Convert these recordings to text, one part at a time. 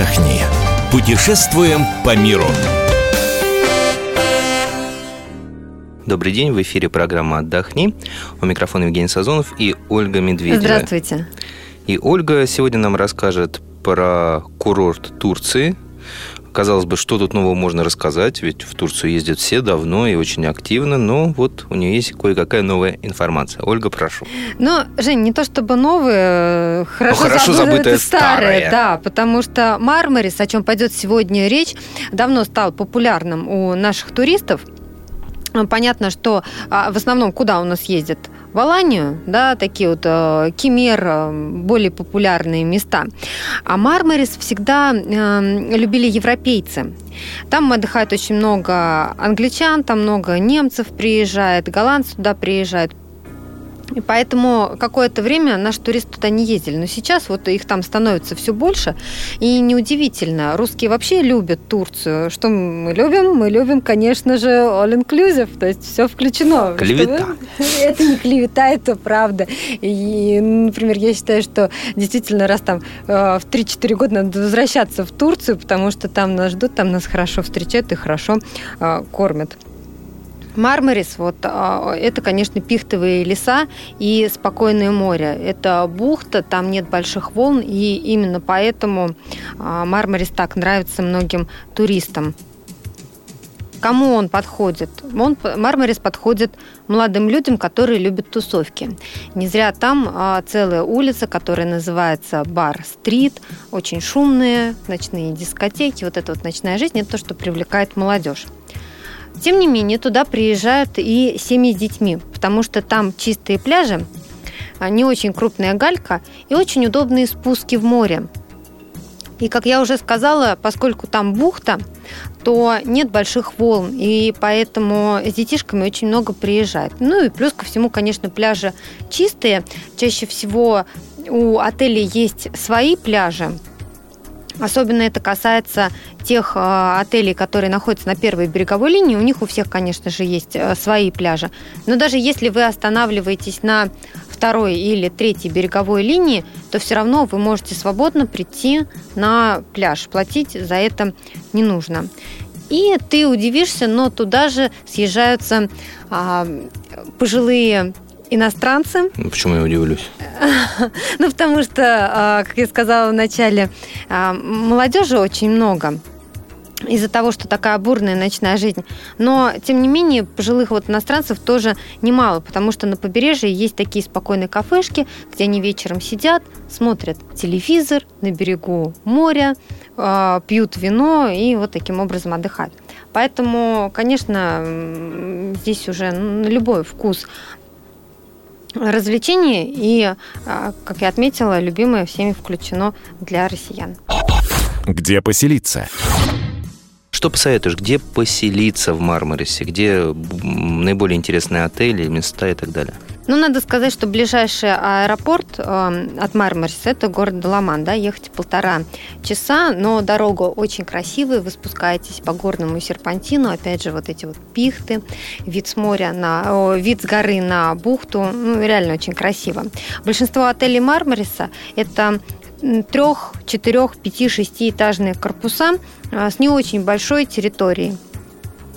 отдохни. Путешествуем по миру. Добрый день, в эфире программа «Отдохни». У микрофона Евгений Сазонов и Ольга Медведева. Здравствуйте. И Ольга сегодня нам расскажет про курорт Турции. Казалось бы, что тут нового можно рассказать, ведь в Турцию ездят все давно и очень активно, но вот у нее есть кое-какая новая информация. Ольга, прошу. Ну, Жень, не то чтобы новые, хорошо, Ну, хорошо забытое старые, старое. да, потому что Мармарис, о чем пойдет сегодня речь, давно стал популярным у наших туристов. Понятно, что а, в основном куда у нас ездят? В да, такие вот э, Кемер, э, более популярные места. А Мармарис всегда э, любили европейцы. Там отдыхает очень много англичан, там много немцев приезжает, голландцы туда приезжают. И поэтому какое-то время наши туристы туда не ездили. Но сейчас вот их там становится все больше. И неудивительно, русские вообще любят Турцию. Что мы любим? Мы любим, конечно же, all inclusive, то есть все включено. Клевета. Вы- Это не клевета, это правда. И, например, я считаю, что действительно раз там э, в 3-4 года надо возвращаться в Турцию, потому что там нас ждут, там нас хорошо встречают и хорошо э, кормят. Мармарис, вот, а, это, конечно, пихтовые леса и спокойное море. Это бухта, там нет больших волн, и именно поэтому а, Мармарис так нравится многим туристам. Кому он подходит? Он, Мармарис подходит молодым людям, которые любят тусовки. Не зря там а, целая улица, которая называется Бар-стрит, очень шумные ночные дискотеки, вот эта вот ночная жизнь, это то, что привлекает молодежь. Тем не менее, туда приезжают и семьи с детьми, потому что там чистые пляжи, а, не очень крупная галька и очень удобные спуски в море. И, как я уже сказала, поскольку там бухта, то нет больших волн, и поэтому с детишками очень много приезжает. Ну и плюс ко всему, конечно, пляжи чистые. Чаще всего у отелей есть свои пляжи, Особенно это касается тех э, отелей, которые находятся на первой береговой линии. У них у всех, конечно же, есть э, свои пляжи. Но даже если вы останавливаетесь на второй или третьей береговой линии, то все равно вы можете свободно прийти на пляж. Платить за это не нужно. И ты удивишься, но туда же съезжаются а, пожилые иностранцы, Ну, Почему я удивлюсь? ну, потому что, а, как я сказала в начале, а, молодежи очень много из-за того, что такая бурная ночная жизнь. Но, тем не менее, пожилых вот иностранцев тоже немало, потому что на побережье есть такие спокойные кафешки, где они вечером сидят, смотрят телевизор на берегу моря, а, пьют вино и вот таким образом отдыхают. Поэтому, конечно, здесь уже на любой вкус развлечений и, а, как я отметила, любимое всеми включено для россиян. Где поселиться? Что посоветуешь, где поселиться в Мармарисе, где наиболее интересные отели, места и так далее? Ну, надо сказать, что ближайший аэропорт э, от Мармариса – это город Даламан, да, ехать полтора часа, но дорога очень красивая, вы спускаетесь по горному серпантину, опять же, вот эти вот пихты, вид с моря на, о, вид с горы на бухту, ну, реально очень красиво. Большинство отелей Мармариса – это трех, четырех, пяти, шестиэтажные корпуса а, с не очень большой территорией.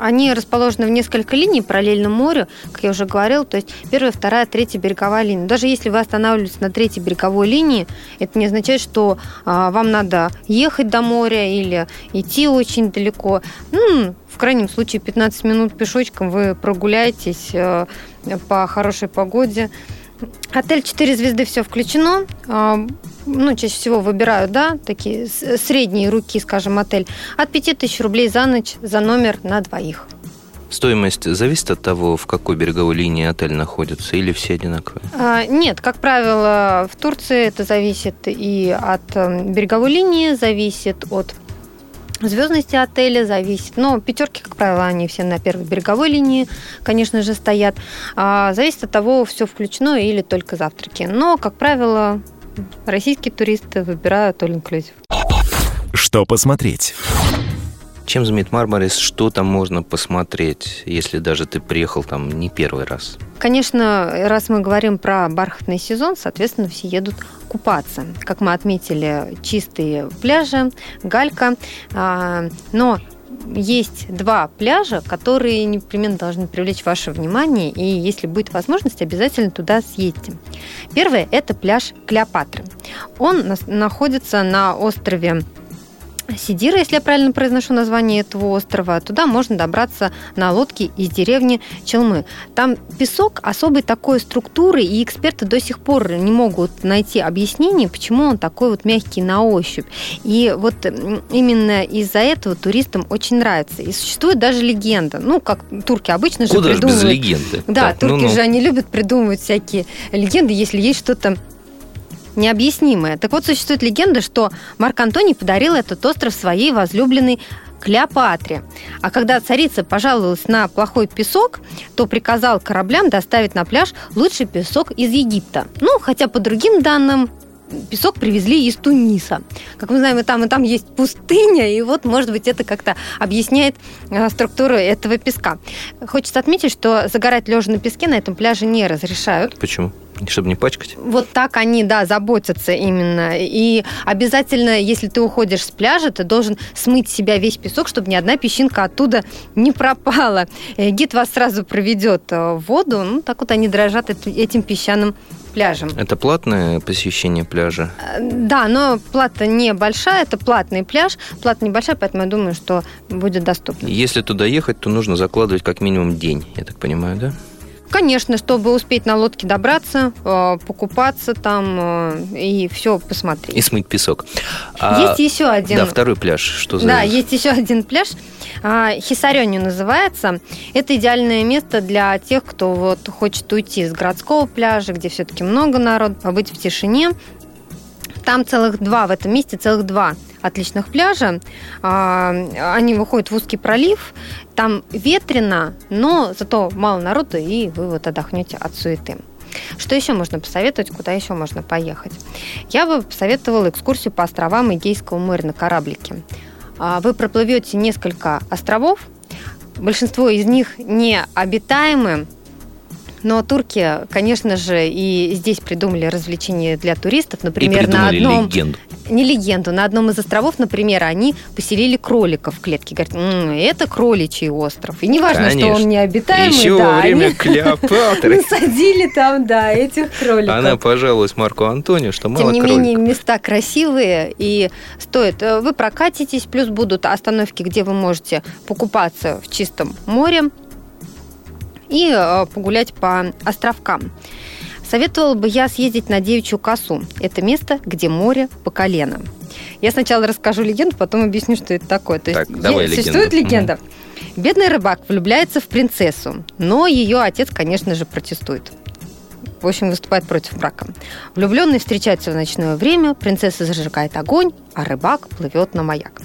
Они расположены в несколько линий параллельно морю, как я уже говорила, то есть первая, вторая, третья береговая линия. Даже если вы останавливаетесь на третьей береговой линии, это не означает, что а, вам надо ехать до моря или идти очень далеко. Ну, в крайнем случае 15 минут пешочком вы прогуляетесь э, по хорошей погоде. Отель 4 звезды все включено. А, Ну, чаще всего выбирают, да, такие средние руки, скажем, отель. От 5000 рублей за ночь за номер на двоих. Стоимость зависит от того, в какой береговой линии отель находится, или все одинаковые? А, Нет, как правило, в Турции это зависит и от э, береговой линии, зависит от звездности отеля, зависит. Но пятерки, как правило, они все на первой береговой линии, конечно же, стоят. А, Зависит от того, все включено или только завтраки. Но, как правило, российские туристы выбирают all inclusive. Что посмотреть? Чем знаменит Мармарис? Что там можно посмотреть, если даже ты приехал там не первый раз? Конечно, раз мы говорим про бархатный сезон, соответственно, все едут купаться. Как мы отметили, чистые пляжи, галька. А, но есть два пляжа, которые непременно должны привлечь ваше внимание, и если будет возможность, обязательно туда съездим. Первый – это пляж Клеопатры. Он находится на острове Сидира, если я правильно произношу название этого острова, туда можно добраться на лодке из деревни Челмы. Там песок особой такой структуры, и эксперты до сих пор не могут найти объяснение, почему он такой вот мягкий на ощупь. И вот именно из-за этого туристам очень нравится. И существует даже легенда. Ну, как турки обычно же Куда придумывают. без легенды? Да, так, турки ну-ну. же они любят придумывать всякие легенды, если есть что-то необъяснимое. Так вот, существует легенда, что Марк Антоний подарил этот остров своей возлюбленной Клеопатре. А когда царица пожаловалась на плохой песок, то приказал кораблям доставить на пляж лучший песок из Египта. Ну, хотя по другим данным, песок привезли из Туниса. Как мы знаем, и там, и там есть пустыня, и вот, может быть, это как-то объясняет э, структуру этого песка. Хочется отметить, что загорать лежа на песке на этом пляже не разрешают. Почему? Чтобы не пачкать? Вот так они, да, заботятся именно. И обязательно, если ты уходишь с пляжа, ты должен смыть с себя весь песок, чтобы ни одна песчинка оттуда не пропала. Э, Гид вас сразу проведет э, в воду. Ну, так вот они дрожат эт- этим песчаным пляжем. Это платное посещение пляжа? Э, Да, но плата небольшая, это платный пляж. Плата небольшая, поэтому я думаю, что будет доступно. Если туда ехать, то нужно закладывать как минимум день, я так понимаю, да? Конечно, чтобы успеть на лодке добраться, э, покупаться там э, и все посмотреть. И смыть песок. А, Есть еще один. Да, второй пляж. Что за... Да, есть еще один пляж. а, Хисарёнью называется. Это идеальное место для тех, кто вот хочет уйти с городского пляжа, где все-таки много народу, побыть в тишине. Там целых два, в этом месте целых два отличных пляжа. А, Они выходят в узкий пролив. Там ветрено, но зато мало народу, и вы вот отдохнете от суеты. Что еще можно посоветовать, куда еще можно поехать? Я бы посоветовала экскурсию по островам Эгейского моря на кораблике. А, Вы проплывете несколько островов, большинство из них не обитаемы, но турки, конечно же, и здесь придумали развлечения для туристов. Например, на одном легенду. не легенду, на одном из островов, например, они поселили кроликов в клетке. Говорят, «М, это кроличий остров. И не важно, что Конечно. он необитаемый, Еще да, во время они Клеопатры насадили там, да, этих кроликов. она пожаловалась Марку Антонию, что мало Тем не менее, кроликов. места красивые и стоит. э, Вы прокатитесь, плюс будут остановки, где вы можете покупаться в чистом море и э, погулять по островкам. Советовала бы я съездить на Девичью косу. Это место, где море по колено. Я сначала расскажу легенду, потом объясню, что это такое. То Так, есть давай е- существует легенда. Бедный рыбак влюбляется в принцессу, но ее отец, конечно же, протестует. В общем, выступает против брака. Влюбленные встречаются в ночное время, принцесса зажигает огонь, а рыбак плывет на маяк.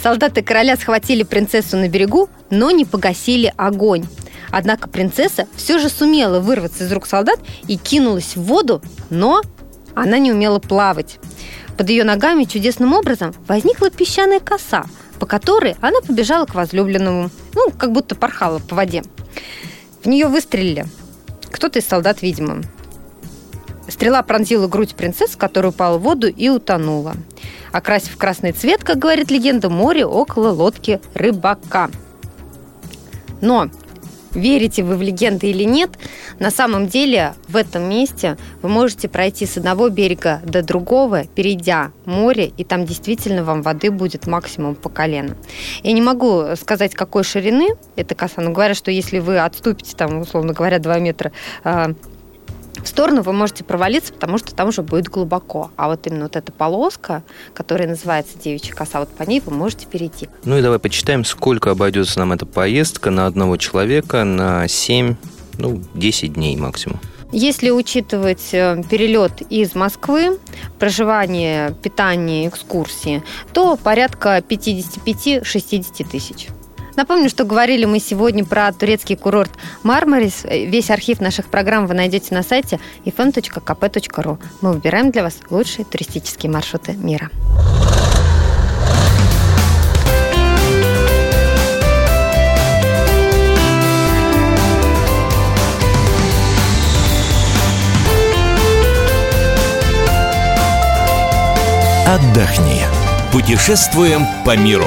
Солдаты короля схватили принцессу на берегу, но не погасили огонь. Однако принцесса все же сумела вырваться из рук солдат и кинулась в воду, но она не умела плавать. Под ее ногами чудесным образом возникла песчаная коса, по которой она побежала к возлюбленному, ну, как будто порхала по воде. В нее выстрелили. Кто-то из солдат, видимо. Стрела пронзила грудь принцессы, которая упала в воду и утонула. Окрасив красный цвет, как говорит легенда, море около лодки рыбака. Но верите вы в легенды или нет, на самом деле в этом месте вы можете пройти с одного берега до другого, перейдя море, и там действительно вам воды будет максимум по колено. Я не могу сказать, какой ширины эта коса, но говорят, что если вы отступите, там, условно говоря, 2 метра э, в сторону, вы можете провалиться, потому что там уже будет глубоко. А вот именно вот эта полоска, которая называется девичья коса, вот по ней вы можете перейти. Ну и давай почитаем, сколько обойдется нам эта поездка на одного человека на 7, ну, 10 дней максимум. Если учитывать э, перелет из Москвы, проживание, питание, экскурсии, то порядка 55-60 тысяч. Напомню, что говорили мы сегодня про турецкий курорт Мармарис. Весь архив наших программ вы найдете на сайте ifm.kp.ru. Мы выбираем для вас лучшие туристические маршруты мира. Отдохни. Путешествуем по миру.